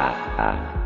ah, ah.